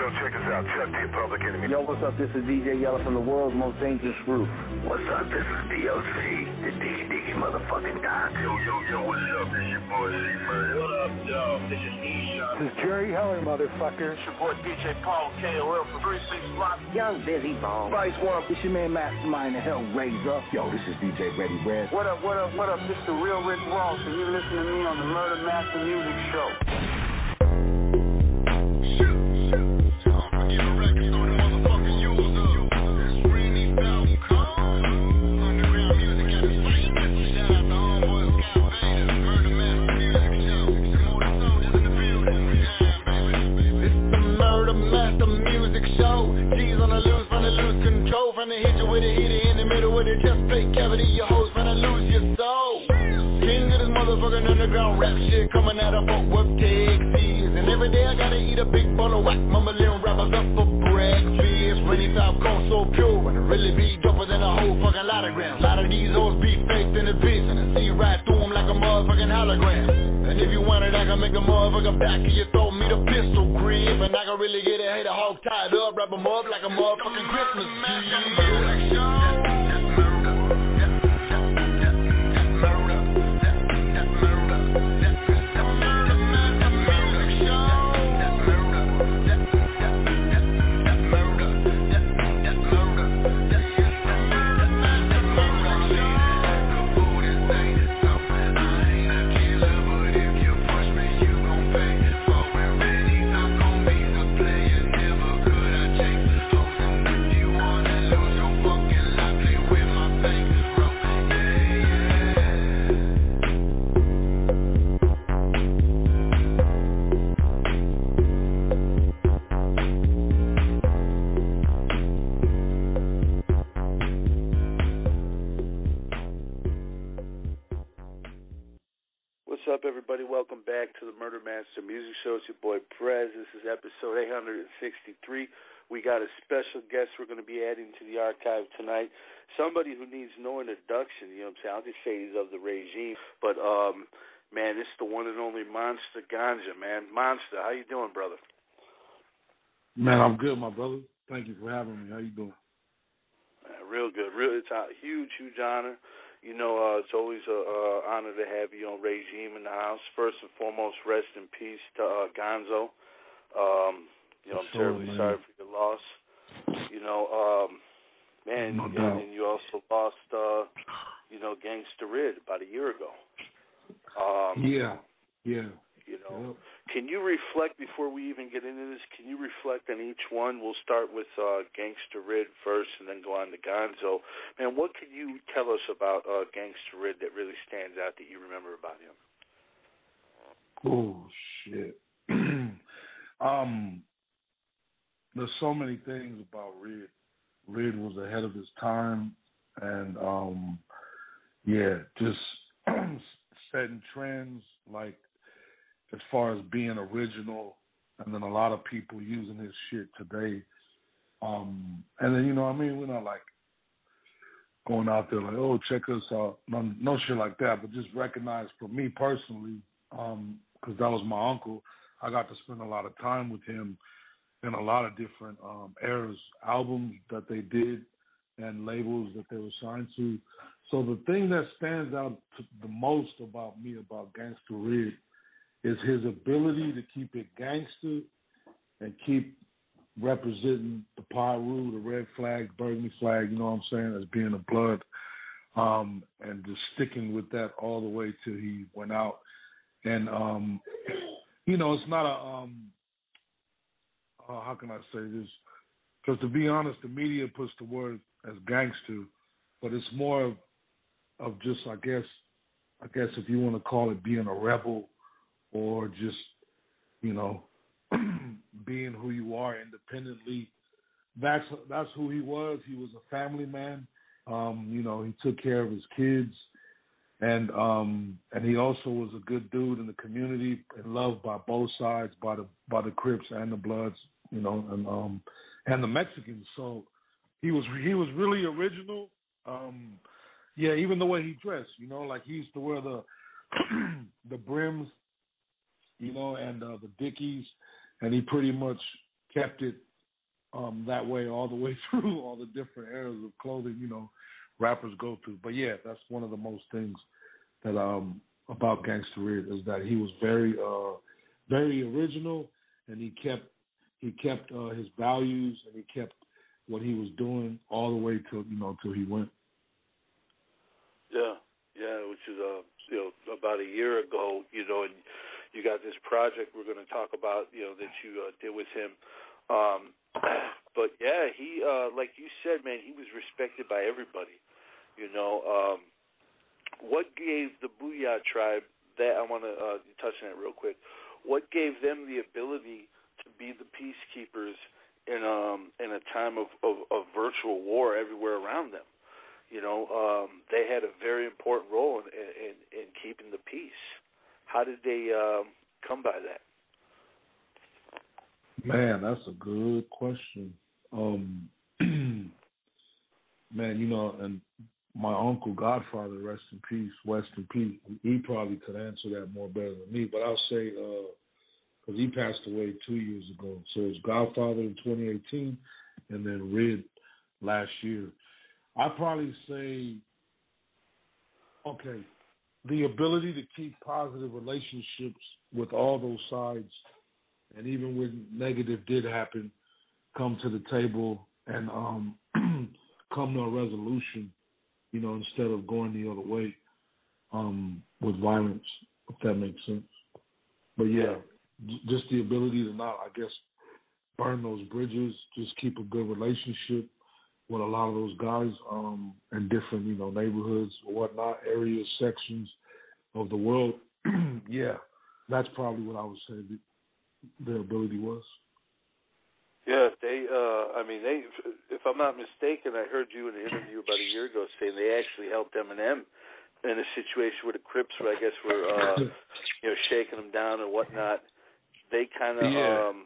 Yo, check us out. Chuck D, Public Enemy. Yo, what's up? This is DJ Yella from the world's most dangerous group. What's up? This is DOC, the Diggy Diggy motherfucking guy. Yo, yo, yo, what's up? This your boy C-Man. What up, yo? This is Esha. This is Jerry Heller, motherfucker. It's your boy DJ Paul KOL from 36 Block. Young Bizzy Bone. Vice One, it's your man Mastermind, the Hellraiser. Yo, this is DJ Ready Red. What up, what up, what up? This the real Rick Ross, and you're listening to me on the Murder Master Music Show. Underground rap shit coming out of Fort Texas. And every day I gotta eat a big bowl of whack. Mumbling rappers up for breakfast. Rainy top cold so pure. And it really be doper than a whole fucking lot of grams. A lot of these hoes be faked in the bitch. And see right through them like a motherfucking hologram. And if you want it, I can make a motherfucker back of your throat. Me the pistol grip. And I can really get a hater hog tied up. Wrap 'em up like a motherfucking Christmas tree. Man, I'm good, my brother. Thank you for having me. How you doing? Uh, real good. Real, it's a huge, huge honor. You know, uh, it's always a uh, honor to have you on Regime in the house. First and foremost, rest in peace to uh, Gonzoe. Um, you know, I'm Sure, terribly man. sorry for your loss. You know, um, man, No and, and you also lost, uh, you know, Ganxsta Ridd about a year ago. Um, Yeah, yeah. You know, Yep. Can you reflect before we even get into this? Can you reflect on each one? We'll start with uh, Ganxsta Ridd first, and then go on to Gonzoe. Man, what can you tell us about uh, Ganxsta Ridd that really stands out that you remember about him? Oh shit. um, there's so many things about Red. Red was ahead of his time, and um, yeah, just setting trends like as far as being original, and then a lot of people using his shit today. Um, and then you know, what I mean, we're not like going out there like, oh, check us out, no, no shit like that, but just recognize for me personally, because that was my uncle. I got to spend a lot of time with him in a lot of different um, eras, albums that they did, and labels that they were signed to. So the thing that stands out the most about me about Gangster Red is his ability to keep it gangster and keep representing the Pyru, the red flag, burgundy flag, you know what I'm saying, as being a blood, um, and just sticking with that all the way till he went out. And um, you know, it's not a um, uh, how can I say this? Because to be honest, the media puts the word as gangster, but it's more of, of just, I guess, I guess if you want to call it being a rebel, or just, you know, being who you are independently. That's that's who he was. He was a family man. Um, you know, he took care of his kids, and um, and he also was a good dude in the community and loved by both sides, by the by the Crips and the Bloods, you know, and um, and the Mexicans. So he was he was really original. Um, yeah, even the way he dressed, you know, like he used to wear the the brims, you know, and uh, the Dickies, and he pretty much kept it um, that way all the way through all the different eras of clothing, you know, rappers go through. But yeah, that's one of the most things that um about Gangsta Red is that he was very uh very original and he kept he kept uh, his values and he kept what he was doing all the way till you know till he went. Yeah, yeah, which is uh you know about a year ago, you know, and you got this project we're going to talk about, you know, that you uh, did with him. Um, but yeah, he uh, like you said, man, he was respected by everybody. You know, um, what gave the Boo-Yaa tribe that I want to uh, touch on it real quick. What gave them the ability to be the peacekeepers in um in a time of, of, of virtual war everywhere around them? You know, um, they had a very important role in, in, in keeping the peace. How did they um, come by that? Man, that's a good question. Um, man, you know, and my uncle Godfather, rest in peace, rest in peace. He probably could answer that more better than me, but I'll say because uh, he passed away two years ago. So it's Godfather in 2018, and then Red last year. I probably say, okay, the ability to keep positive relationships with all those sides, and even when negative did happen, come to the table and um, come to a resolution, you know, instead of going the other way um, with violence, if that makes sense. But yeah, just the ability to not, I guess, burn those bridges, just keep a good relationship with a lot of those guys um, in different, you know, neighborhoods or whatnot, areas, sections of the world. yeah, that's probably what I would say the, their ability was. Yeah, they. uh I mean, they. If I'm not mistaken, I heard you in an interview about a year ago saying they actually helped Eminem in a situation where the Crips, were, I guess, were uh, you know shaking him down and whatnot. They kind of Yeah. um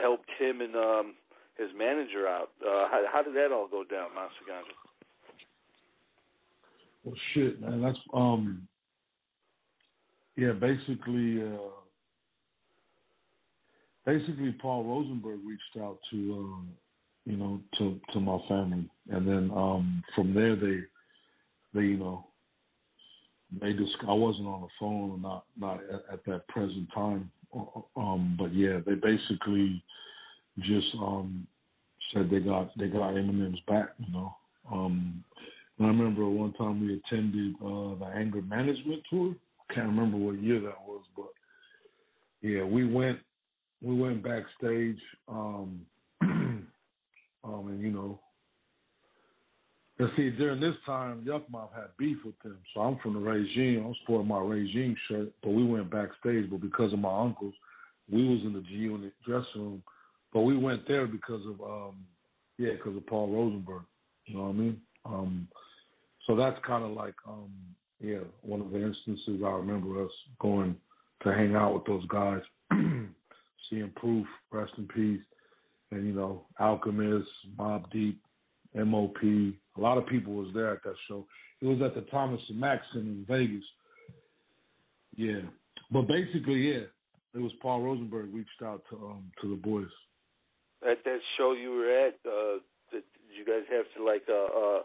helped him and um his manager out. Uh How, how did that all go down, Monsta Ganjah? Well, shit, man. That's um, yeah. Basically, uh, basically, Paul Rosenberg reached out to, um, you know, to to my family, and then um, from there they, they, you know, they just. I wasn't on the phone, or not not at, at that present time. uh, Um, but yeah, they basically just um said they got they got Eminem's back, you know. Um, I remember one time we attended uh, the anger management tour. I can't remember what year that was, but yeah, we went we went backstage, um, um, and you know, and see during this time, Yuk had beef with them. So I'm from the regime. I'm sporting my regime shirt, but we went backstage. But because of my uncles, we was in the G Unit dressing room, but we went there because of um, yeah, because of Paul Rosenberg. You know what I mean? Um, so that's kind of like, um, yeah, one of the instances I remember us going to hang out with those guys, seeing Proof, rest in peace, and you know, Alchemist, Mobb Deep, MOP. A lot of people was there at that show. It was at the Thomas and Center in Vegas. Yeah, but basically, yeah, it was Paul Rosenberg reached out to um to the boys. At that show you were at, uh, did you guys have to like uh, uh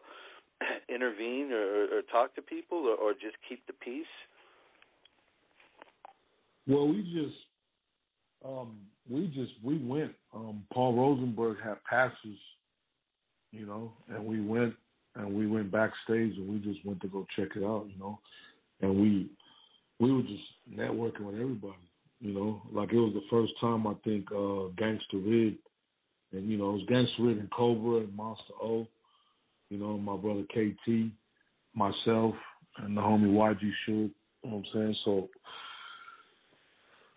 intervene or, or talk to people or, or just keep the peace? Well, we just um we just we went. Um Paul Rosenberg had passes, you know, and we went and we went backstage and we just went to go check it out, you know. And we we were just networking with everybody, you know. Like it was the first time I think uh Gangster Red and you know, it was Gangster Red and Kobra and Monsta O, you know, my brother KT, myself, and the homie YG Shug, you know what I'm saying? So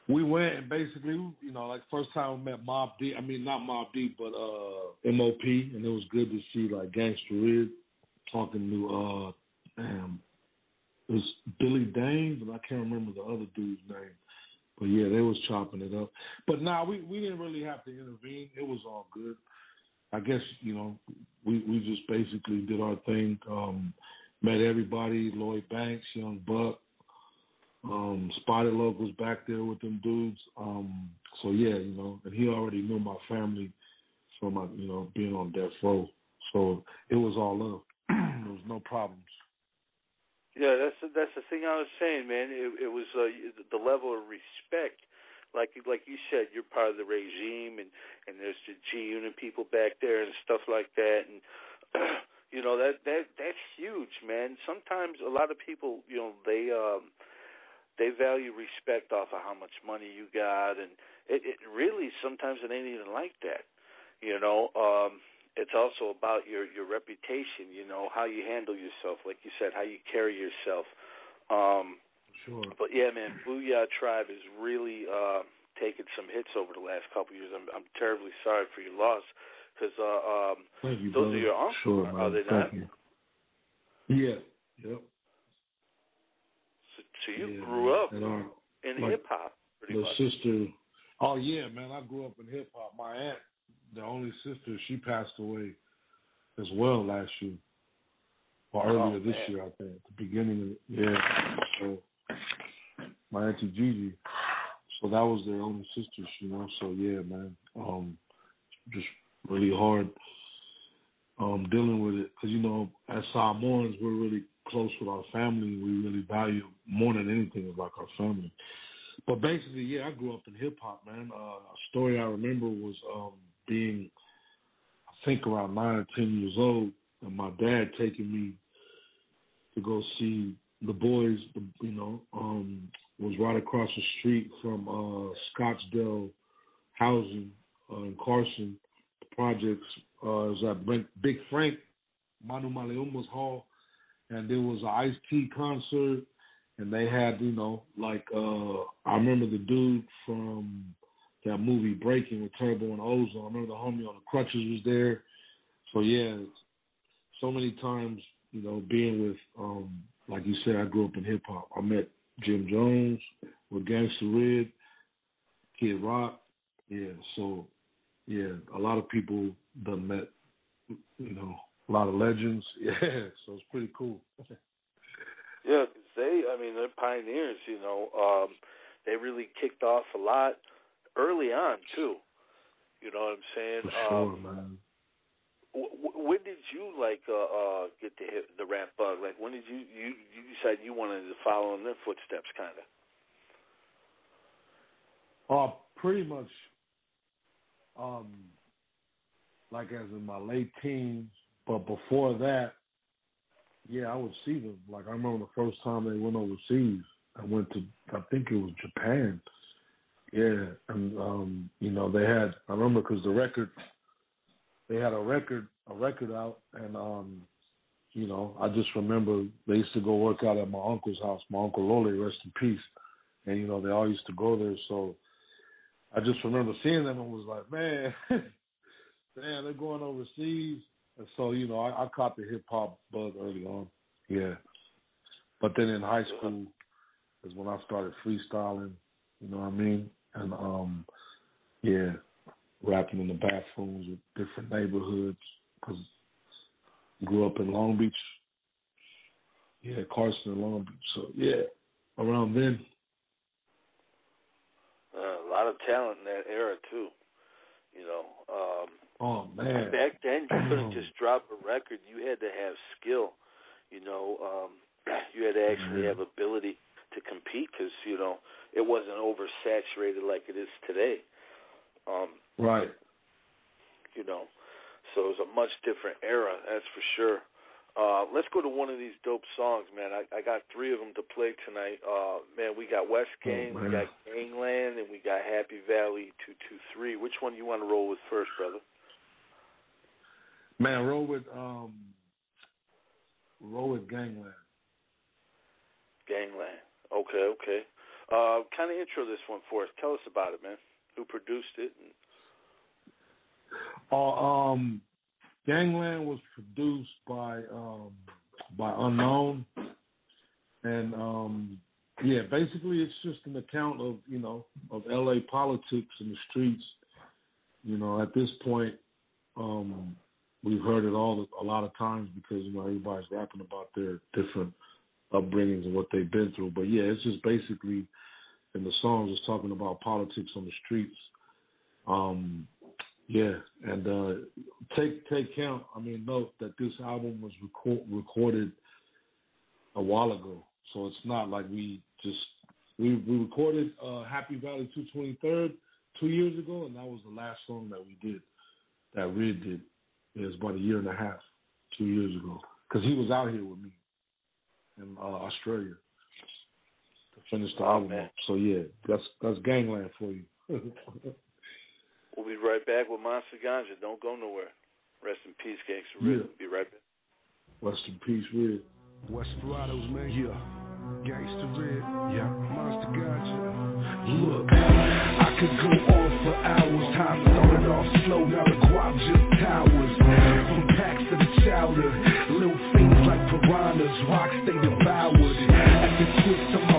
we went and basically, you know, like first time we met Mob D. I mean, not Mob D, but uh, MOP, and it was good to see like Gangster Red talking to uh, damn, it was Billy Danze, and I can't remember the other dude's name. But yeah, they was chopping it up. But nah, we we didn't really have to intervene. It was all good. I guess you know we we just basically did our thing. Um, met everybody: Lloyd Banks, Young Buck, Um, Spotted Locals back there with them dudes. Um, so yeah, you know, and he already knew my family from my, you know, being on death row. So it was all love. there was no problems. Yeah, that's that's the thing I was saying, man. It, it was uh, the level of respect. Like like you said, you're part of the regime, and and there's the G Unit people back there and stuff like that, and you know that that that's huge, man. Sometimes a lot of people, you know, they um they value respect off of how much money you got, and it, it really sometimes it ain't even like that. You know, um, it's also about your your reputation. You know how you handle yourself, like you said, how you carry yourself. Um, sure. But yeah, man, Boo-Yaa Tribe is really uh, taken some hits over the last couple of years. I'm I'm terribly sorry for your loss because uh, um, you, those brother. are your uncles, sure, are they Thank not? You. Yeah. Yep. So, so you yeah, grew man. up and our, in hip hop, pretty the much. sister. Oh yeah, man. I grew up in hip hop. My aunt, the only sister, she passed away as well last year, or earlier Oh, this year, I think. The beginning of yeah. So my auntie Gigi. So that was their only sisters, you know. So yeah, man. Um, just really hard um dealing with it because you know as Samoans we're really close with our family. We really value more than anything is like our family. But basically, yeah, I grew up in hip hop, man. Uh, a story I remember was um being, I think around nine or ten years old, and my dad taking me to go see the boys. You know, um, was right across the street from uh Scottsdale housing uh, in Carson. The projects uh, is at Big- Frank Manu Maleuma's hall, and there was an Ice T concert, and they had you know like uh I remember the dude from that movie Breaking with Turbo and Ozone. I remember the homie on the crutches was there. So yeah, so many times you know being with um like you said, I grew up in hip hop. I met Jim Jones with Gangsta Red, Kid Rock. Yeah, so yeah, a lot of people done met, you know, a lot of legends. Yeah, so it's pretty cool. Yeah, they, I mean, they're pioneers. You know, um, they really kicked off a lot early on too. You know what I'm saying? Sure, um, man. w- when did you like uh, uh, get the hit, the rap bug? Like, when did you you you decide you wanted to follow in their footsteps, kind of? Uh, pretty much, um, like as in my late teens, but before that, yeah, I would see them. Like I remember the first time they went overseas. I went to, I think it was Japan. Yeah, and um, you know they had. I remember because the record, they had a record, a record out, and um, you know, I just remember they used to go work out at my uncle's house. My uncle Lole, rest in peace. And you know, they all used to go there. So I just remember seeing them and was like, man, man, they're going overseas. And so you know, I, I caught the hip hop bug early on. Yeah, but then in high school is when I started freestyling. You know what I mean? And um, yeah, rapping in the bathrooms with different neighborhoods because grew up in Long Beach. Yeah, Carson and Long Beach. So yeah, around then. Uh, a lot of talent in that era too. You know, um, Oh man. back then you couldn't just drop a record. You had to have skill. You know, um, you had to actually Yeah. have ability to compete because you know it wasn't oversaturated like it is today. Um, Right. you know. So it was a much different era, that's for sure. Uh, let's go to one of these dope songs, man. I, I got three of them to play tonight. Uh, man, we got West Gang, we got Gangland, and we got Happy Valley 223. Which one you want to roll with first, brother? Man, roll with um roll with Gangland. Gangland. Okay, okay. Uh, kind of intro this one for us. Tell us about it, man. Who produced it? And, Uh, um Gangland was produced by um by Unknown and um yeah, basically it's just an account of, you know, of LA politics in the streets. You know, at this point, um we've heard it all a lot of times because, you know, everybody's rapping about their different upbringings and what they've been through. But yeah, it's just basically in the songs it's talking about politics on the streets. Um, yeah, and uh, take take count. I mean, note that this album was record, recorded a while ago, so it's not like we just we we recorded uh, Happy Valley 223rd two years ago, and that was the last song that we did that Red did. It was about a year and a half, two years ago, because he was out here with me in uh, Australia to finish the Oh, album man. up. So yeah, that's that's gangland for you. We'll be right back with Monsta Ganjah. Don't go nowhere. Rest in peace, Gangsta Yeah. Red. Be right back. Rest in peace, Red. Desperados, man. Yeah. Gangsta Red. Yeah. Monster Gotcha. Look, I could go on for hours. Time started off slow, now the guap just piranhas, rocks they devoured. At the twist of my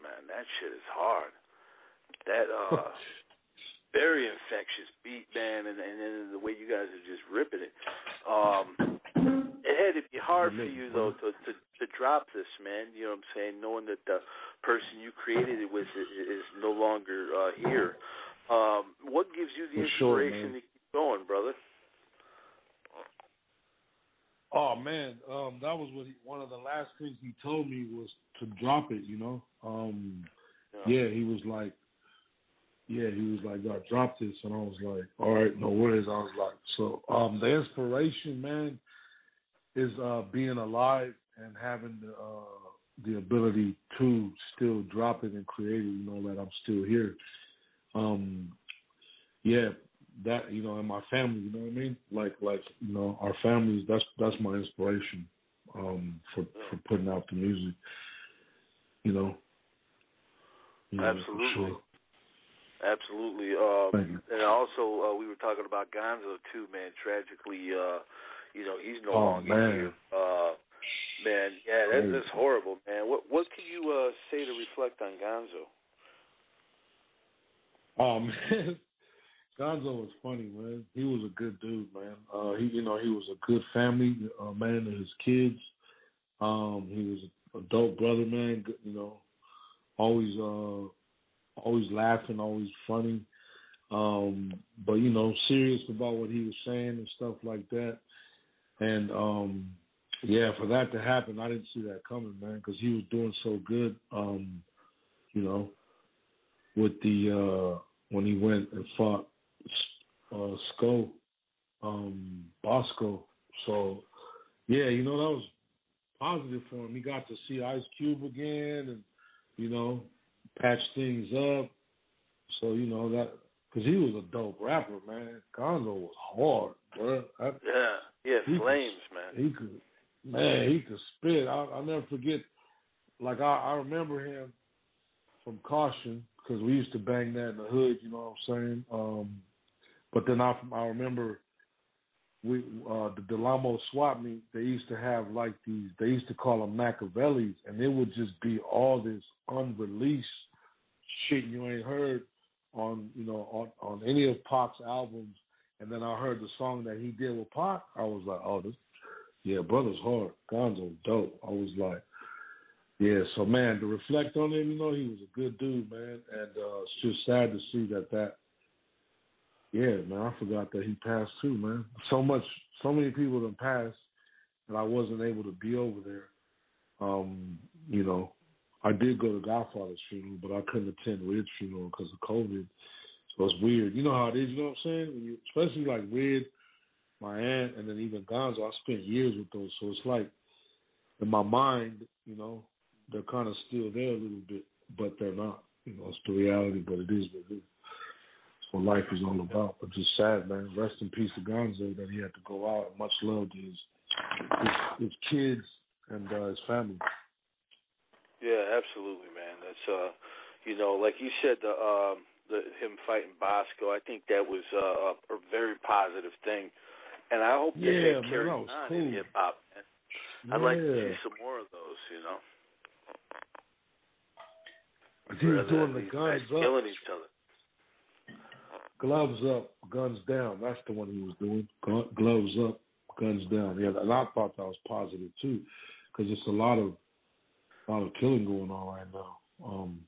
man. That shit is hard. That uh very infectious beat, man, and and then the way you guys are just ripping it. Um it had to be hard for you though to to to drop this, man. You know what I'm saying? Knowing that the person you created it with is, is no longer uh here. Um what gives you the For inspiration man. to keep going, brother? Oh man, um, that was what he, one of the last things he told me was to drop it. You know, um, yeah, he was like, yeah, he was like, I drop this," and I was like, "All right, no worries." I was like, so um, the inspiration, man, is uh, being alive and having the uh, the ability to still drop it and create it, you know, that I'm still here. Um, yeah, that you know, and my family, you know what I mean? Like, like you know, our families. That's that's my inspiration um, for for putting out the music. You know. You know Absolutely. Sure. Absolutely. Um, and also, uh, we were talking about Gonzoe too, man. Tragically, uh, you know, he's no oh, longer man. here. Uh, man, yeah, that's, that's horrible, man. What what can you uh, say to reflect on Gonzoe? Oh man, Gonzoe was funny, man. He was a good dude, man. Uh, he, you know, he was a good family uh, man to his kids. Um, he was a dope brother, man. You know, always, uh, always laughing, always funny. Um, but you know, serious about what he was saying and stuff like that. And um, yeah, for that to happen, I didn't see that coming, man, because he was doing so good. Um, you know, with the uh, when he went and fought uh, Sko, um, Bosco. So yeah, you know that was positive for him. He got to see Ice Cube again, and you know, patch things up. So you know that because he was a dope rapper, man. Gonzoe was hard, bro. I, yeah, yeah, flames, could, man. He could, man, he could spit. I, I'll never forget. Like I, I remember him from Kausion because we used to bang that in the hood. You know what I'm saying? Um, but then I, I remember we uh, the Del Amo swap meet. They used to have like these. They used to call them Makavelis, and it would just be all this unreleased shit you ain't heard on you know on on any of Pac's albums. And then I heard the song that he did with Pac. I was like, oh, this, yeah, brother's hard. Gonzoe dope. I was like, yeah. So man, to reflect on him, you know, he was a good dude, man, and uh, it's just sad to see that that yeah, man, I forgot that he passed too, man. So much, so many people have passed, and I wasn't able to be over there. Um, you know, I did go to Godfather's funeral, but I couldn't attend Red's funeral because of COVID. So it's weird. You know how it is. You know what I'm saying? When you, especially like Red, my aunt, and then even Gonzoe. I spent years with those, so it's like in my mind, you know, they're kind of still there a little bit, but they're not. You know, it's the reality, but it is what it is what life is all about. But just sad, man. Rest in peace to Gonzoe that he had to go out. Much love to his his, his kids and uh, his family. Yeah, absolutely, man. That's uh, you know, like you said, the um, the him fighting Bosco. I think that was uh, a very positive thing, and I hope that yeah, that carries on cool. in hip hop. I'd yeah. like to see some more of those. You know. He was doing the guns up. killing each other gloves up, guns down. That's the one he was doing. Gloves up, guns down. Yeah, and I thought that was positive too, because it's a lot of a lot of killing going on right now. Um,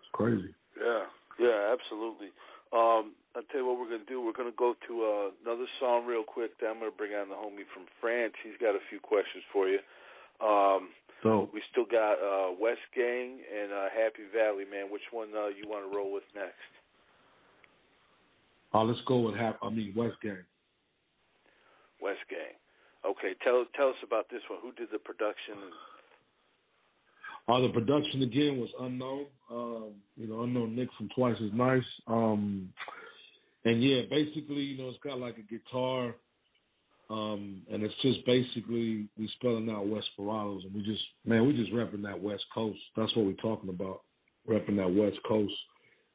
it's crazy. Yeah, yeah, absolutely. Um, I'll tell you what we're gonna do. We're gonna go to uh, another song real quick. Then I'm gonna bring on the homie from France. He's got a few questions for you. Um, so we still got uh, West Gang and uh, Happy Valley, man. Which one uh, you want to roll with next? Uh, let's go with half. I mean West Gang. West Gang. Okay, tell tell us about this one. Who did the production? Uh, the production again was unknown. Um, you know, unknown Nick from Twice as Nice. Um, and yeah, basically, you know, it's got like a guitar, um, and it's just basically we spelling out West Wesperados, and we just man, we just repping that West Coast. That's what we're talking about, repping that West Coast.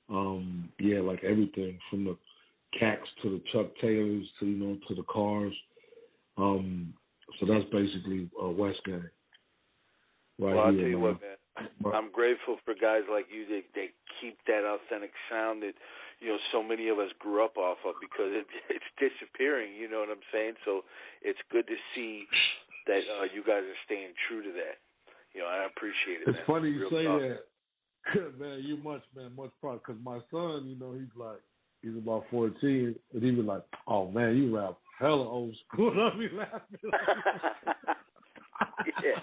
Um, yeah, like everything from the Cacks to the Chuck Taylors to you know to the cars. Um, so that's basically uh, West Gang. Right well, I'll tell you man. what, man. I'm grateful for guys like you that they keep that authentic sound that you know so many of us grew up off of because it, it's disappearing. You know what I'm saying? So it's good to see that uh, you guys are staying true to that. You know, I appreciate it. It's man. funny you say tough. that, man. You much, man, much proud because my son, you know, he's like He's about 14, and he was like, "Oh man, you rap hella old school." I be laughing. yeah,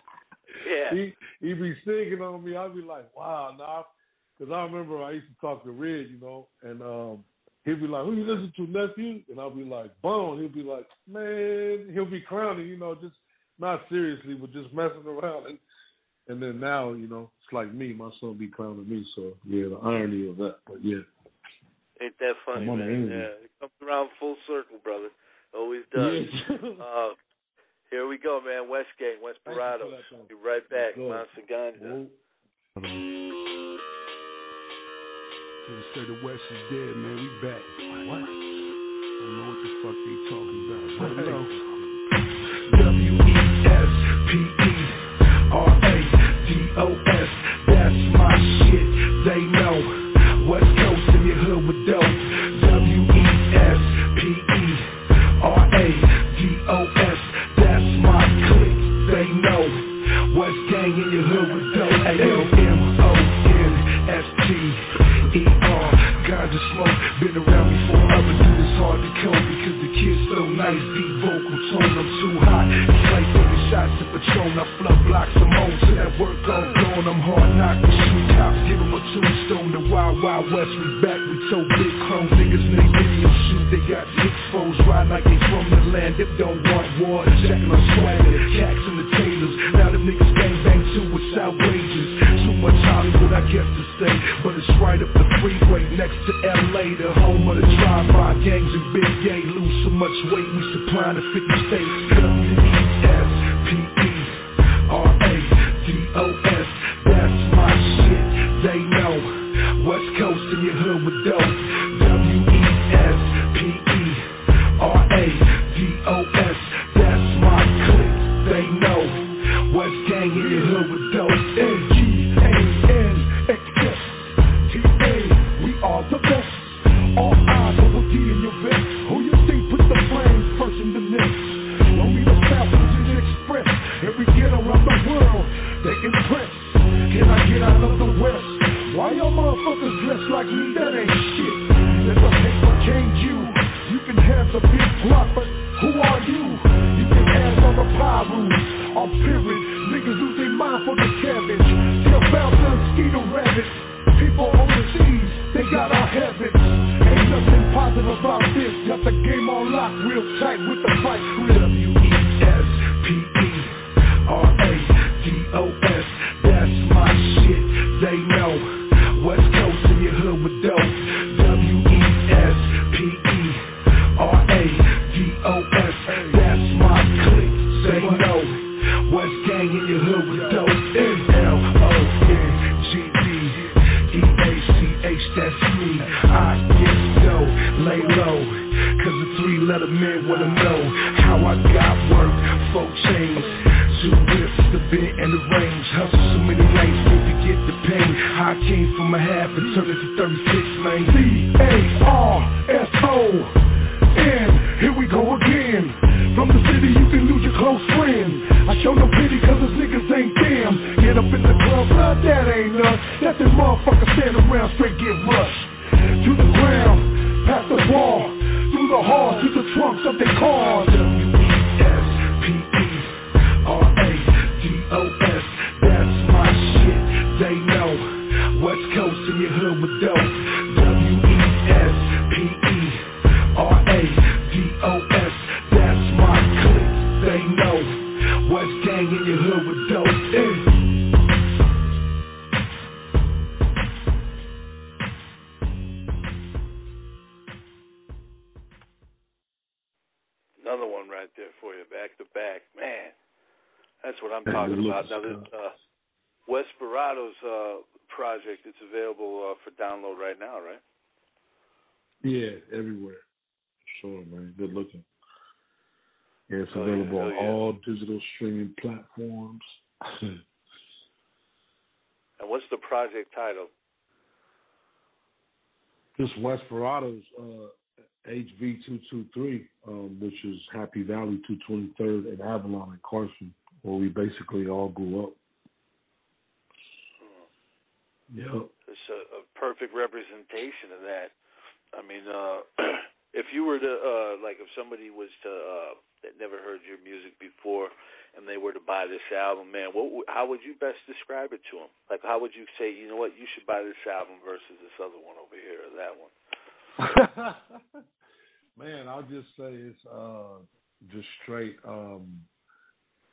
yeah. He he be singing on me. I'd be like, "Wow, nah." Because I remember I used to talk to Red, you know, and um, he'd be like, "Who you listen to, nephew?" And I'll be like, "Bone." He'll be like, "Man," he'll be crowning, you know, just not seriously, but just messing around. And and then now, you know, it's like me. My son be clowning me. So yeah, the irony of that. But yeah, Ain't that funny, I'm man? the. Yeah, it comes around full circle, brother. Always does. Uh, here we go, man. West Gang, West Thank Parado. for that, though. Be right back. Good. Monster They say the West is dead, man. We back. What? I don't know what the fuck they talking about. But no. W E S P E R A D O hard to cope because the kid's so nice. Deep vocal tone. I'm too hot. It's like taking shots of Patron. I flood blocks of more. So that work all gone. I'm hard knock to shoot cops. Give 'em a tombstone. The wild, wild west. We back. We told big chrome niggas. They video shoot. They got six foes. Ride like they from the land. If don't want war. Checking on swagger. Cats and the tailors. Now the niggas bang bang too. It's outrageous. Much Hollywood, I guess to say. But it's right up the freeway next to LA. The home of the drive-by gangs and big gay. Lose so much weight. We supplying the 50 states. Yeah, everywhere. Sure, man. Good looking. Yeah, it's Oh, yeah, available on hell yeah. all digital streaming platforms. And what's the project title? This Wesperado's uh, HV223, um, which is Happy Valley 223rd and Avalon and Carson, where we basically all grew up. Yep. It's a, a perfect representation of that. I mean, uh, if you were to uh, like, if somebody was to uh, that never heard your music before, and they were to buy this album, man, what how would you best describe it to them? Like, how would you say, you know what, you should buy this album versus this other one over here or that one? Man, I'll just say it's uh, just straight um,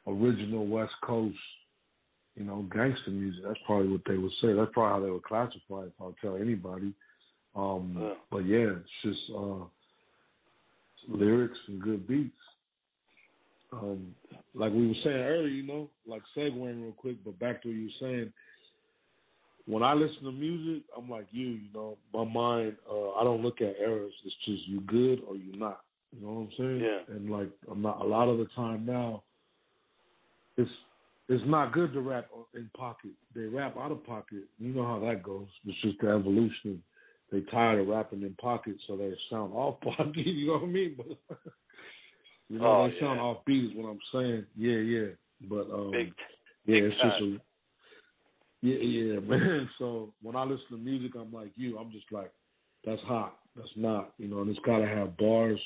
original West Coast, you know, gangster music. That's probably what they would say. That's probably how they would classify it if I'll tell anybody. Um, Yeah. But yeah, it's just uh, lyrics and good beats. Um, like we were saying earlier, you know, like segueing real quick, but back to what you were saying. When I listen to music, I'm like you, you know, my mind, uh, I don't look at errors. It's just you good or you not. You know what I'm saying? Yeah. And like I'm not a lot of the time now, it's it's not good to rap in pocket. They rap out of pocket. You know how that goes. It's just the evolution. They tired of rapping in pockets, so they sound off pocket. You know what I mean? But you know, Oh, they sound yeah. off beat is what I'm saying. Yeah, yeah. But um, Big, yeah, big it's just a yeah, yeah, man. So when I listen to music, I'm like you. I'm just like, that's hot. That's not. You know, and it's got to have bars.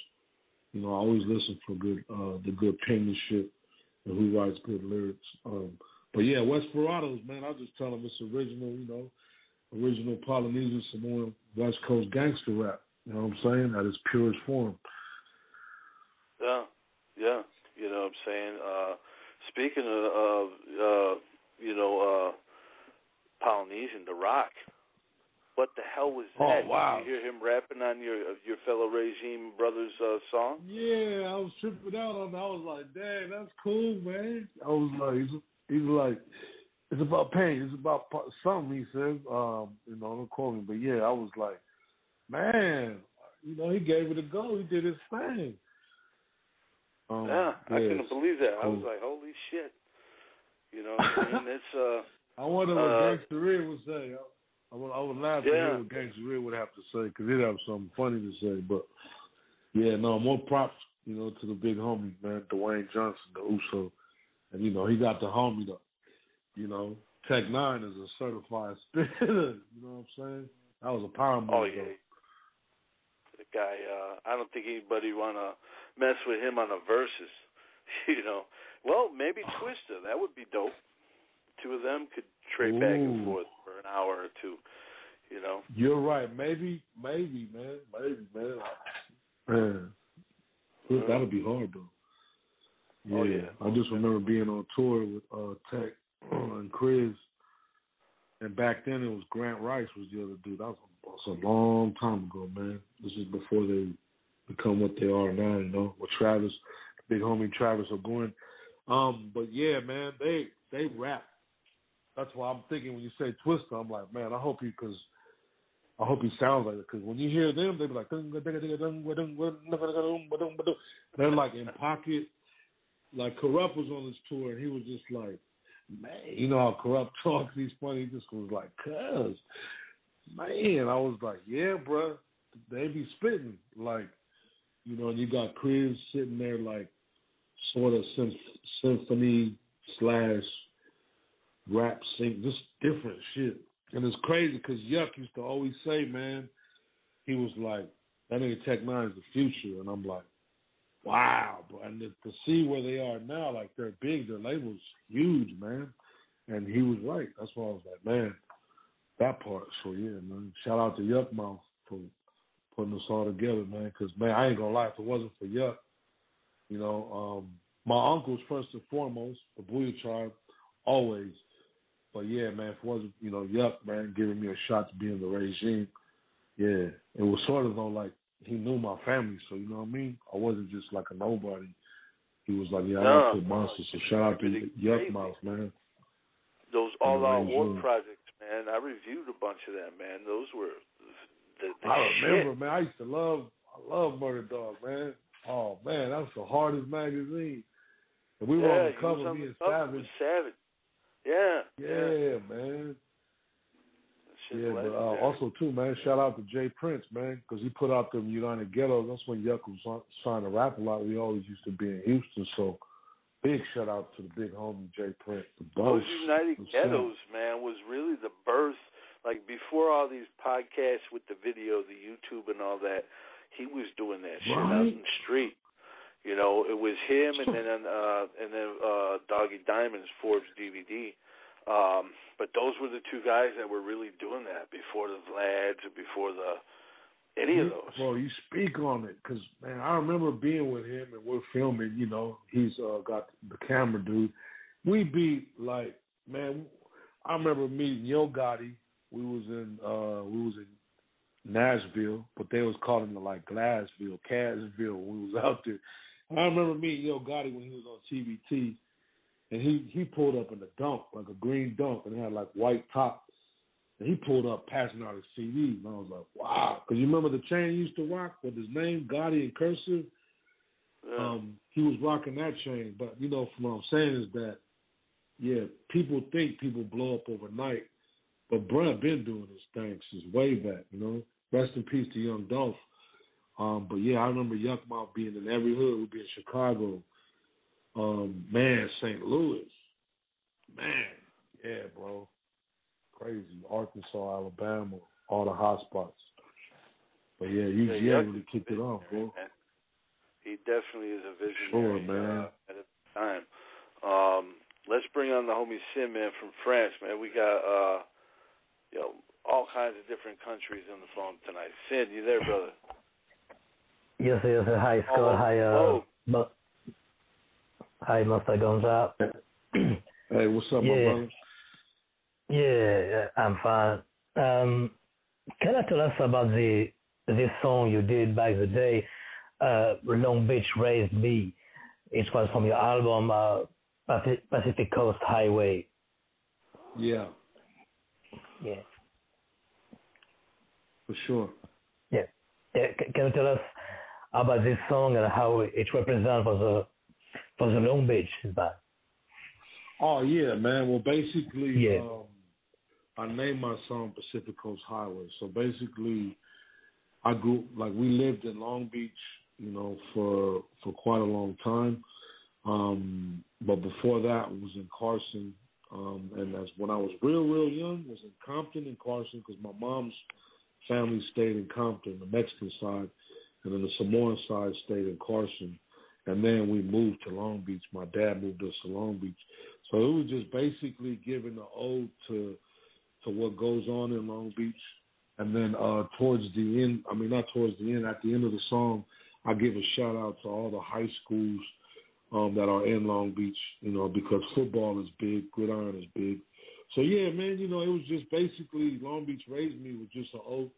You know, I always listen for good, uh, the good penmanship and who writes good lyrics. Um, but yeah, Wesperados, man. I just tell them it's original. You know, original Polynesian Samoan West Coast gangster rap. You know what I'm saying? At its purest form. Yeah, yeah. You know what I'm saying? Uh, speaking of, uh, you know, uh, Polynesian, The Rock. What the hell was that? Oh, wow. Did you hear him rapping on your your fellow regime brothers' uh, song? Yeah, I was tripping out on that. I was like, dang, that's cool, man. I was like, he's, he's like, it's about pain. It's about something, he says. Um, you know, don't quote me, but yeah, I was like, man, you know, he gave it a go. He did his thing. Um, yeah, I couldn't believe that. I was like, holy shit. You know, I mean, it's uh, I wonder what uh, Ganxsta Ridd would say. I, I would, I would laugh to hear what Ganxsta Ridd would have to say because he'd have something funny to say. But yeah, no, more props, you know, to the big homie, man, Dwayne Johnson, the Uso. And, you know, he got the homie, though. You know, Tech N9ne is a certified spitter. you know what I'm saying? That was a power move. oh though. yeah, the guy. Uh, I don't think anybody wanna mess with him on the verses. You know, well, maybe Twista. That would be dope. Two of them could trade back and forth for an hour or two. You know. You're right. Maybe, maybe, man. Maybe, man. Man. That'll be hard, though. Yeah. Oh, yeah. I just remember being on tour with uh, Tech and Krizz. And back then it was Grant Rice was the other dude. That was, that was a long time ago, man. This is before they become what they are now, you know, with Travis, big homie Travis O'Guin. Um, but yeah, man, they they rap. That's why I'm thinking when you say Twista, I'm like, man, I hope he, because I hope he sounds like it. Because when you hear them, they be like, they're like in pocket. Like Kurupt was on this tour, and he was just like, man, you know how Kurupt talks. He's funny. Just was like, cuz, man. I was like, yeah, bruh. They be spitting like, you know. And you got Krizz sitting there like, sort of sym- symphony slash rap sing, just different shit. And it's crazy because Yuk used to always say, man, he was like, that nigga Tech N9ne is the future. And I'm like, wow, bro. And to, to see where they are now, like they're big, their label's huge, man. And he was right. That's why I was like, man, that part. So yeah, man. Shout out to Yukmouth for putting us all together, man. Because man, I ain't gonna lie, if it wasn't for Yuk, you know, um, my uncles first and foremost, the Boo-Yaa Tribe, always. But yeah, man, if it wasn't, you know, Yuk, man, giving me a shot to be in the regime, yeah, it was sort of though like he knew my family, so you know what I mean. I wasn't just like a nobody. He was like, yeah, I to put monsters. So shout out to Yuk. Mouth, man. Those all out war projects, man. I reviewed a bunch of them, man. Those were the, the I remember, shit. man. I used to love, I love Murder Dog, man. Oh man, that was the hardest magazine. And we were on the he cover, was on me and cover Savage. Savage. Yeah, Yeah, man. Yeah, but uh, also too, man. Shout out to Jay Prince, man, because he put out them United Ghettos. That's when Yuk was trying to rap a lot. We always used to be in Houston, so big shout out to the big homie Jay Prince. The Those. United the. Ghettos, man, was really the birth. Like before all these podcasts with the video, the YouTube, and all that, he was doing that shit out in the street. You know, it was him, and then uh, and then uh, Doggy Diamonds, Forbes DVD. Um, but those were the two guys that were really doing that before the Vlads or before the any of those. Well, you speak on it because man, I remember being with him and we're filming. You know, he's uh, got the camera dude. We be like man, I remember meeting Yo Gotti. We was in uh we was in Nashville, but they was calling it like Glassville, Cadsville when we was out there. I remember meeting Yo Gotti when he was on TBT, and he he pulled up in a dunk, like a green dunk, and it had like white top. And he pulled up passing out his CD, and I was like, wow. Because you remember the chain he used to rock with his name, Gotti in cursive? Yeah. Um, he was rocking that chain. But, you know, from what I'm saying is that, yeah, people think people blow up overnight. But Brad been doing his thing since way back, you know. Rest in peace to Young Dolph. Um, but yeah, I remember Yuck Mouth being in every hood. We'd be in Chicago. Um, man, St. Louis. Man, yeah, bro. Crazy. Arkansas, Alabama, all the hot spots. But yeah, you Yeah, yeah, really kicked it off, bro. And he definitely is a visionary. Sure, visionary man. uh, at a time. Um, let's bring on the homie Sim man from France, man. We got uh, you know all kinds of different countries on the phone tonight. Sid, you there, brother? Yes, yes. Hi, Scott. Oh, hi, uh, oh. Hi, Master Gonza. Hey, what's up, my Yeah. brother? yeah, I'm fine. Um, can I tell us about the this song you did back the day, uh, Long Beach Raised Me? It was from your album uh, Pacific Coast Highway. Yeah, Yeah. for sure. Yeah. yeah. Can you tell us about this song and how it represents for the for the Long Beach? Is that? Oh yeah, man. Well, basically, Yeah. um, I named my song Pacific Coast Highway. So basically, I grew like we lived in Long Beach, you know, for for quite a long time. Um, but before that, I was in Carson, um, and that's when I was real, real young. Was in Compton and Carson because my mom's family stayed in Compton, the Mexican side, and then the Samoan side stayed in Carson. And then we moved to Long Beach. My dad moved us to Long Beach. So it was just basically giving the ode to to what goes on in Long Beach. And then uh towards the end, I mean not towards the end, at the end of the song, I give a shout out to all the high schools um that are in Long Beach, you know, because football is big, gridiron is big. So yeah, man, you know, it was just basically Long Beach raised me with just an ode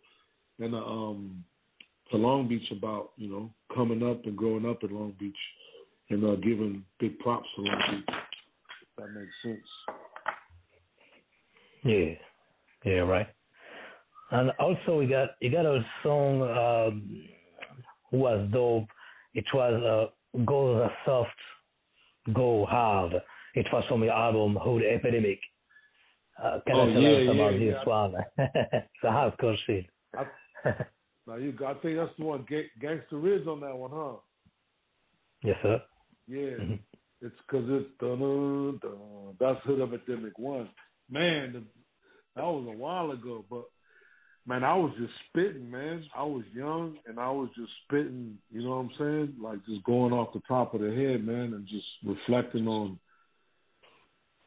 and a, um to Long Beach about, you know, coming up and growing up in Long Beach and uh giving big props to Long Beach. If that makes sense. Yeah, yeah, right. And also we got you got a song um, was dope. It was uh, "Go the Soft, Go Hard." It was from your album "Hood Epidemic." Uh, can Oh, you tell yeah, us yeah, about yeah. this one? it's a hardcore shit. Now you, I think that's the one. Ga- Ganxsta Ridd on that one, huh? yes, sir. Yeah, Mhm. it's because it's dun, dun, dun. that's Hood Epidemic one. Man, the, that was a while ago, but man, I was just spitting, man. I was young and I was just spitting. You know what I'm saying? Like just going off the top of the head, man, and just reflecting on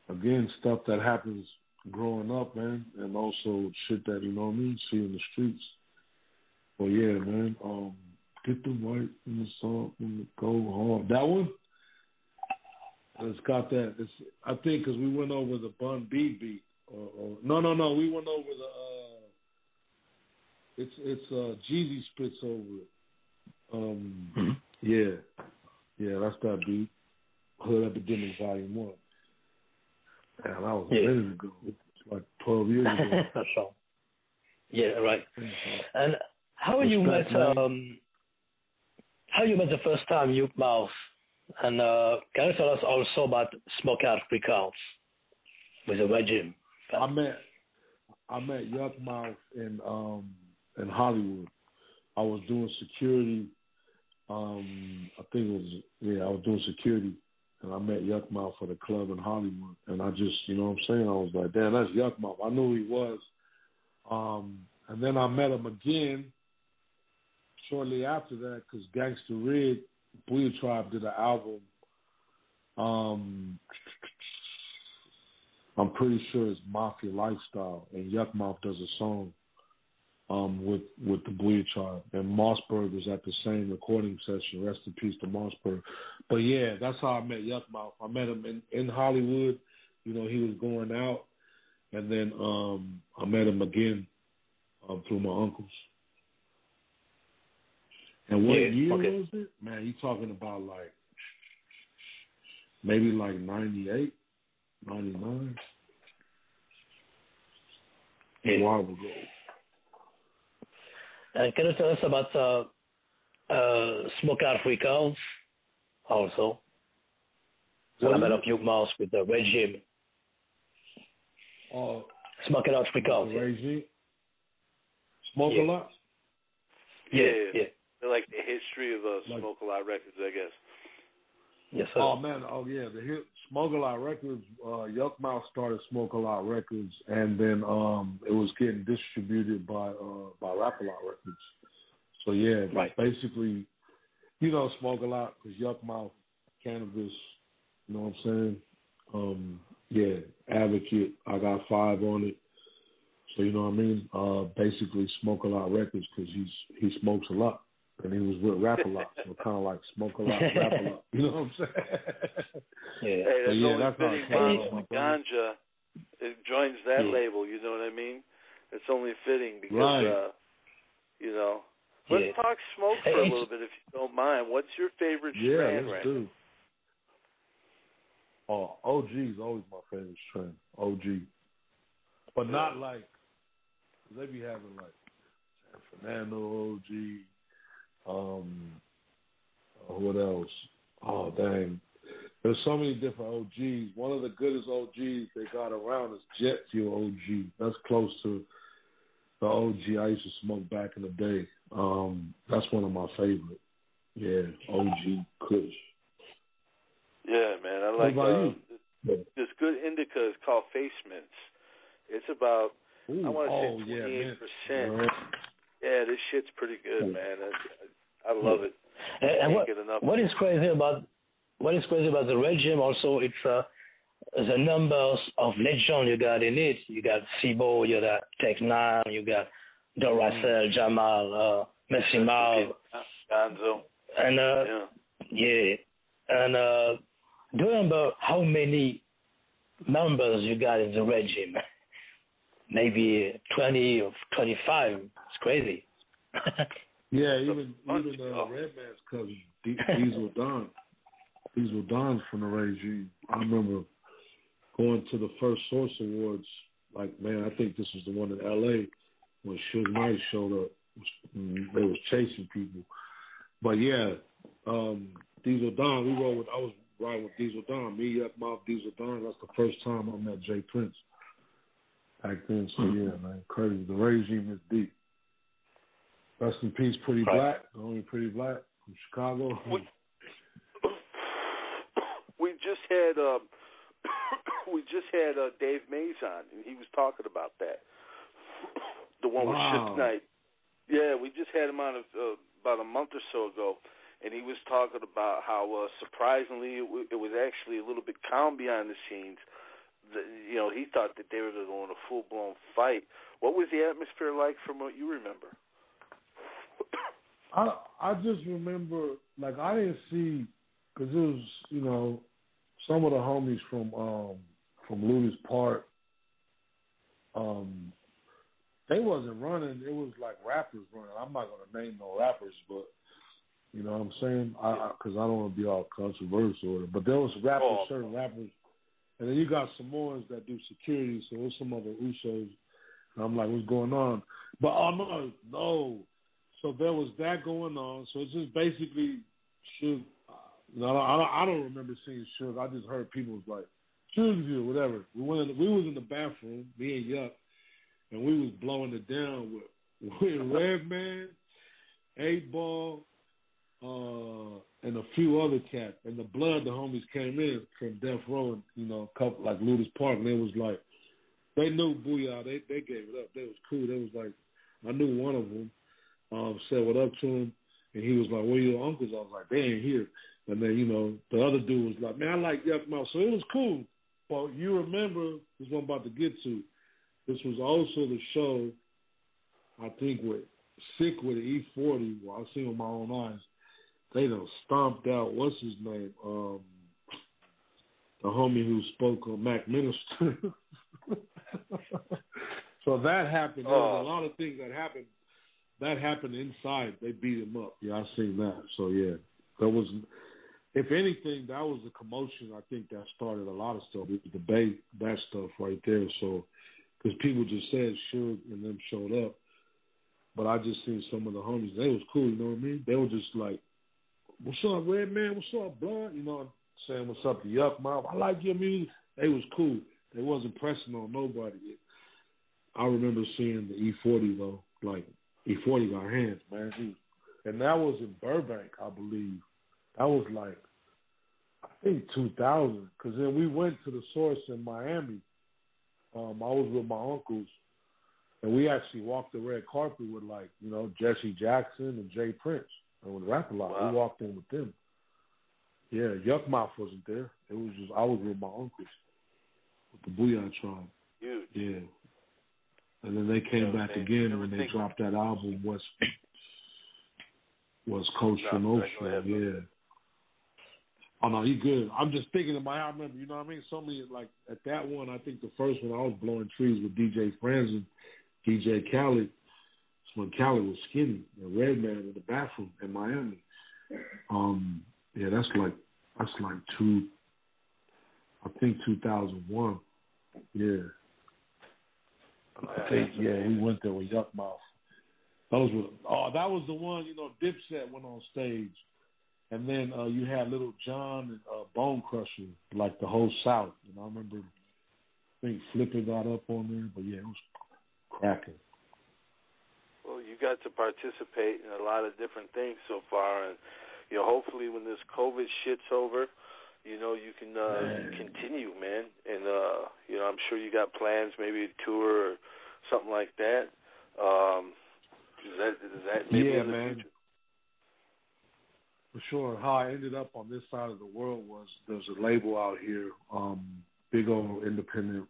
again stuff that happens growing up, man, and also shit that you know what I mean, see in the streets. Well, yeah, man. Um, get the white in the salt and the go hard. That one. It's got that. It's I think because we went over the Bun B beat. Or, or no, no, no. We went over the. uh It's it's uh Jeezy spits over it. Um, yeah, yeah. That's that beat. Hood Epidemic Volume One. Man, that was a Yeah. minute ago. It's like twelve years ago. That's all. Yeah, right. And how you met um, how you met the first time you Mouth, and uh, can you tell us also about Smoke Out Records with the regime? I met I met Yukmouth in um in Hollywood. I was doing security. Um, I think it was yeah, I was doing security, and I met Yukmouth for the club in Hollywood. And I just, you know, what I'm saying, I was like, damn, that's Yukmouth. I knew who he was. Um, and then I met him again shortly after that because Ganxsta Ridd, Boo-Yaa Tribe did an album. Um, I'm pretty sure it's Mafia Lifestyle, and Yukmouth does a song um, with with the Boo-Yaa Tribe, and Mossberg was at the same recording session. Rest in peace to Mossberg. But yeah, that's how I met Yuck Mouth. I met him in, in Hollywood, You know, he was going out, and then um I met him again um, through my uncles. And what Yeah, year okay. was it? Man, you talking about like maybe like 98, 99? A while ago. And can you tell us about uh, uh, Smokeout Records also? What What is about it? of Hugh Mouse with the regime? Uh, Smokeout Records. the regime. Smoke Yeah. a lot? Yeah, Yeah. yeah. They're like the history of uh, Like- Smoke a Lot Records, I guess. Yes, sir. Oh man, oh yeah, the hit Smoke a Lot Records, uh Yukmouth started Smoke a Lot Records and then um it was getting distributed by uh by Rap a Lot Records. So yeah, Right. basically you know Smoke a Lot because Yukmouth, cannabis, you know what I'm saying? Um yeah, advocate, I got five on it. So you know what I mean? Uh basically Smoke a Lot Records because he's he smokes a lot. And he was with Rap a Lot, so kind of like smoke a lot, rap a lot. You know what I'm saying? Yeah. Hey, But that's yeah, only that's how it fitting came Monsta out, my brother. Ganjah it joins that Yeah. label, you know what I mean? It's only fitting because Right. uh you know. Let's Yeah. talk smoke for Hey, a little bit if you don't mind. What's your favorite Yeah, strand let's right do. Oh, OG is always my favorite strain. OG, but not like 'cause they be having like San Fernando OG. Um, uh, what else? Oh dang, there's so many different OGs. One of the goodest OGs they got around is Jet Fuel OG. That's close to the OG I used to smoke back in the day. Um, that's one of my favorite. Yeah, OG Kush. Yeah, man. I like uh, this good indica is called Face Mints. It's about Ooh, I want to oh, say twenty eight percent. Yeah, this shit's pretty good, Mm. man. I, I love it. And, and Can't what, what is crazy about what is crazy about the regime also it's uh, the numbers of legend you got in it. You got Sibo, you got Tech Nine, you got Duracell, Jamal, uh, Messy Marv, Gonzoe. and uh, Yeah. yeah, and uh, do you remember how many members you got in the regime? Maybe twenty or twenty-five. It's crazy. Yeah, even even uh, Redman's cousin, D- Diesel Don. Diesel Don's from the regime. I remember going to the first Source Awards. Like, man, I think this was the one in L.A. when Suge Knight showed up. They was chasing people. But yeah, um, Diesel Don. We rode with. I was riding with Diesel Don. Me, up, Mouth, Diesel Don. That's the first time I met Jay Prince. Back then, so yeah, man, crazy. The regime is deep. Rest in peace, Pretty Right. Black, the only Pretty Black from Chicago. What- we just had uh, we just had uh, Dave Mays on, and he was talking about that. the one with Wow. Suge Knight. Yeah, we just had him on uh, about a month or so ago, and he was talking about how uh, surprisingly it, w- it was actually a little bit calm behind the scenes. The, you know, he thought that they were going to go in a full blown fight. What was the atmosphere like from what you remember? I I just remember like I didn't see because it was you know some of the homies from um from Lueders Park um they wasn't running it was like rappers running I'm not gonna name no rappers but you know what I'm saying I because I, don't want to be all controversial but there was rappers Oh. certain rappers and then you got Samoans that do security so there's some other Usos and I'm like what's going on but oh no no so there was that going on. So it's just basically Suge. uh, You know, I don't, I don't remember seeing Suge. I just heard people was like Suge's here, whatever. We went. In, we was in the bathroom, me and Yuk, and we was blowing it down with with Redman, Eight Ball, uh, and a few other cats. And the blood, the homies came in from Death Row, and you know, a couple like Lueders Park, and they was like, they knew Boo-Yaa. They they gave it up. They was cool. They was like, I knew one of them um, said what up to him, and he was like, "Where your uncles?" I was like, "They ain't here." And then you know the other dude was like, "Man, I like Yukmouth," so it was cool. But you remember this one about to get to. This was also the show, I think with Sick with E40. Well, I seen with my own eyes. They done stomped out. What's his name? Um, a homie who spoke on Mac Minister. so that happened. There was a lot of things that happened. That happened inside. They beat him up. Yeah, I seen that. So yeah, that was. If anything, that was the commotion. I think that started a lot of stuff. The debate, that stuff right there. So, because people just said Suge and them showed up, but I just seen some of the homies. They was cool. You know what I mean? They were just like, "What's up, Redman? What's up, Blood?" You know, saying what's up to Yukmouth. I like your music. They was cool. They wasn't pressing on nobody. I remember seeing the E40 though. Like E40 got hands, man. And that was in Burbank, I believe. That was like I think 2000. Because then we went to the source in Miami. Um, I was with my uncles, and we actually walked the red carpet with like you know Jesse Jackson and Jay Prince and with Rap a Lot. Wow. We walked in with them. Yeah, Yukmouth wasn't there. It was just I was with my uncles with the Boo-Yaa Tribe. Huge. Yeah. And then they came back man. again when they dropped that album West was Coach No, ahead, Yeah. Oh no, he good. I'm just thinking in my I remember, you know what I mean? So many like at that one, I think the first one I was blowing trees with DJ Franzen, DJ Khaled. When Khaled was skinny and Redman in the bathroom in Miami. Um, yeah, that's like that's like two I think two thousand one. Yeah. I think yeah, we went there with Yukmouth. Those were oh, that was the one, you know, Dipset went on stage. And then uh, you had Lil Jon and uh, Bone Crusher, like the whole South. And I remember, I think Flipper got up on there, but yeah, it was cracking. Well, you got to participate in a lot of different things so far, and you know, hopefully, when this COVID shit's over, you know, you can uh, continue, man. And uh, you know, I'm sure you got plans, maybe a tour or something like that. Um, is that is that maybe yeah, in the man. future? For sure. How I ended up on this side of the world was there's a label out here, um, big old independent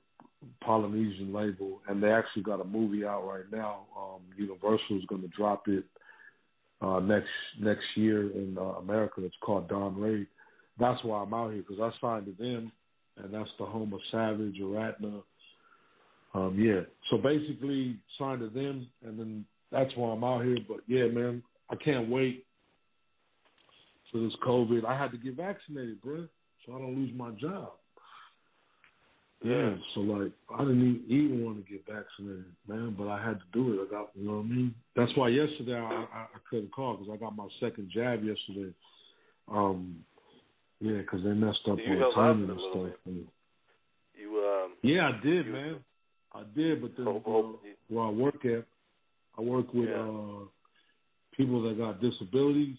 Polynesian label, and they actually got a movie out right now. Um, Universal is going to drop it uh, next next year in uh, America. It's called Dawn Raid. That's why I'm out here because I signed to them, and that's the home of Savage, Aaradhna. Um, yeah. So basically, signed to them, and then that's why I'm out here. But yeah, man, I can't wait for this COVID. I had to get vaccinated, bro, so I don't lose my job. Yeah, so like I didn't e- even want to get vaccinated, man, but I had to do it. I got, you know what I mean. That's why yesterday I, I, I couldn't call because I got my second jab yesterday. Um, yeah, because they messed up on held timing and stuff. You um, yeah, I did, You- man. I did, but then know, where I work at, I work with Yeah. uh people that got disabilities,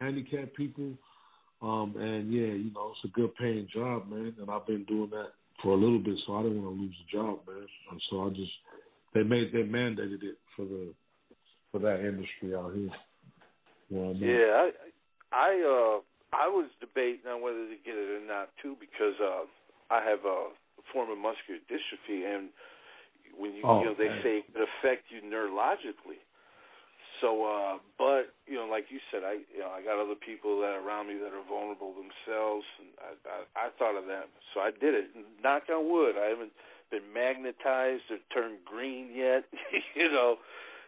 handicapped people, um, and yeah, you know, it's a good paying job, man. And I've been doing that for a little bit, so I didn't want to lose the job, man. And so I just they made they mandated it for the for that industry out here. Well, Yeah, I, I, uh, I was debating on whether to get it or not too because uh, I have a form of muscular dystrophy, and when you, Oh, you know, they man. say it could affect you neurologically. So, uh, but you know, like you said, I, you know, I got other people that are around me that are vulnerable themselves, and I, I, I thought of that, so I did it. Knock on wood, I haven't been magnetized or turned green yet. you know,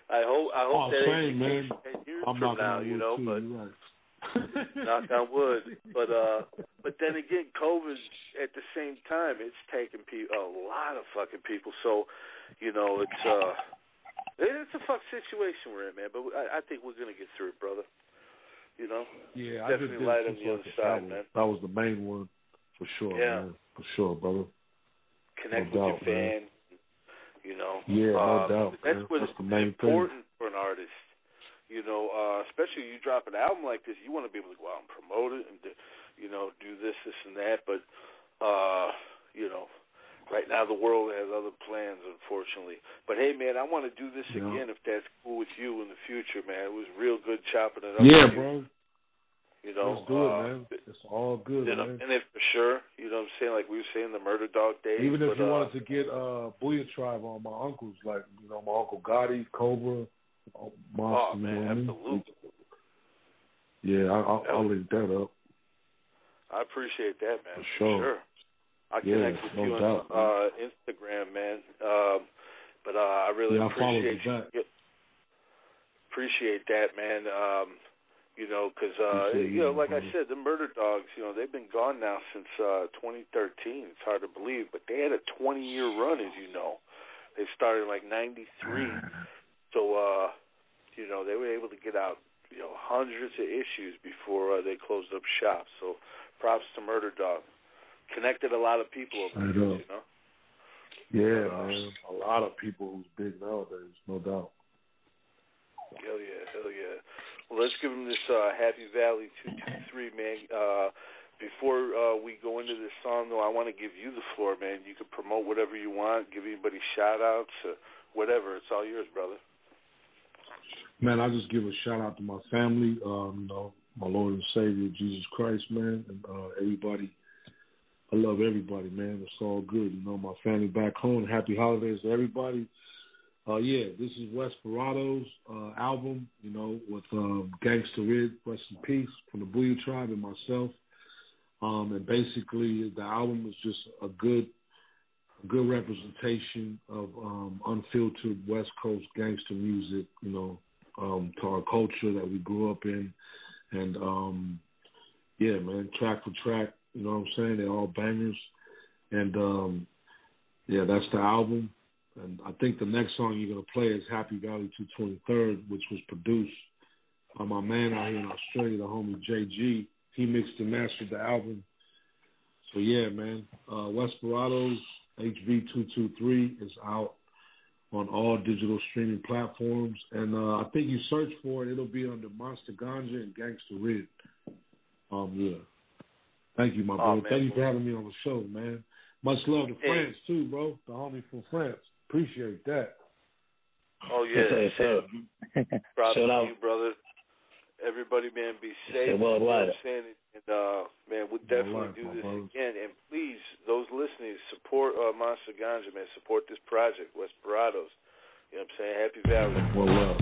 I hope, I hope Oh, that same, ain't the man. case ten years I'm from now. You know, too, but right. knock on wood. But uh, but then again, COVID at the same time it's taking pe- a lot of fucking people. So, you know, it's uh, it's a fuck situation we're in, man. But I, I think we're gonna get through it, brother. You know, Yeah, I Definitely did light on the other fucking side, albums. man. That was the main one for sure, Yeah. man. For sure, brother. connect No with doubt, your man. You know, Yeah, no uh, doubt, That's man. what That's the main thing. for an artist. You know, uh, especially you drop an album like this, you want to be able to go out and promote it and, do, you know, do this, this, and that. But, uh, you know, right now the world has other plans, unfortunately. But hey, man, I want to do this Yeah. again if that's cool with you in the future, man. It was real good chopping it up. Yeah, you, bro. You know, Let's do it, uh, man. It's all good, you know, man. and if for sure, you know what I'm saying? Like we were saying, the Murder Dog days. Even if but, you uh, wanted to get uh Boo-Yaa Tribe on my uncles, like you know my uncle Gotti, Kobra, oh, Monsta, Oh, man, know I mean? absolutely. Yeah, I, I'll, I'll link that up. I appreciate that, man. For For sure. I Yeah, connect with no you doubt. on uh, Instagram, man. Um, but uh, I really Yeah, appreciate you you. Appreciate that, man. Um, you know, because uh, Appreciate you know, like I said, the Murder Dogs. You know, they've been gone now since uh, 2013. It's hard to believe, but they had a 20-year run, as you know. They started like '93, so uh, you know they were able to get out you know hundreds of issues before uh, they closed up shop. So props to Murder Dog. Connected a lot of people the years, you know. Yeah, man. A lot of people who's big nowadays, no doubt. Hell yeah, hell yeah. Well, let's give them this uh, Happy Valley 223, man. Uh, before uh, we go into this song, though, I want to give you the floor, man. You can promote whatever you want, give anybody shout outs, uh, whatever. It's all yours, brother. Man, I just give a shout out to my family, um, you know, my Lord and Savior Jesus Christ, man, and uh, everybody. I love everybody, man. It's all good, you know. My family back home. Happy holidays to everybody. Uh, yeah, this is Wesperado's uh, album, you know, with um, Ganxsta Ridd, rest in peace, from the Boo-Yaa Tribe and myself. Um, and basically, the album is just a good, good representation of um, unfiltered West Coast gangster music, you know, um, to our culture that we grew up in. And um, yeah, man, track for track, you know what I'm saying? They're all bangers. And um, yeah, that's the album. And I think the next song you're gonna play is Happy Valley 223rd, which was produced by my man out here in Australia, the homie JG. He mixed and mastered the album. So yeah, man, uh, Wesperados HV223 is out on all digital streaming platforms, and uh, I think you search for it, it'll be under Monsta Ganjah and Ganxsta Ridd. Um, yeah. Thank you, my Oh, brother. man. Thank you for having me on the show, man. Much love to Hey. France too, bro. The homie from France. Appreciate that. Oh, yeah. Yes, sir. Props Shout to out. you, brother. Everybody, man, be safe. Yeah, worldwide. You know what I'm saying? And, uh, man, we'll definitely Worldwide, do this brother. again. And please, those listening, support uh, Monsta Ganjah, man. Support this project, Wesperados. You know what I'm saying? Happy Valley. Well, love,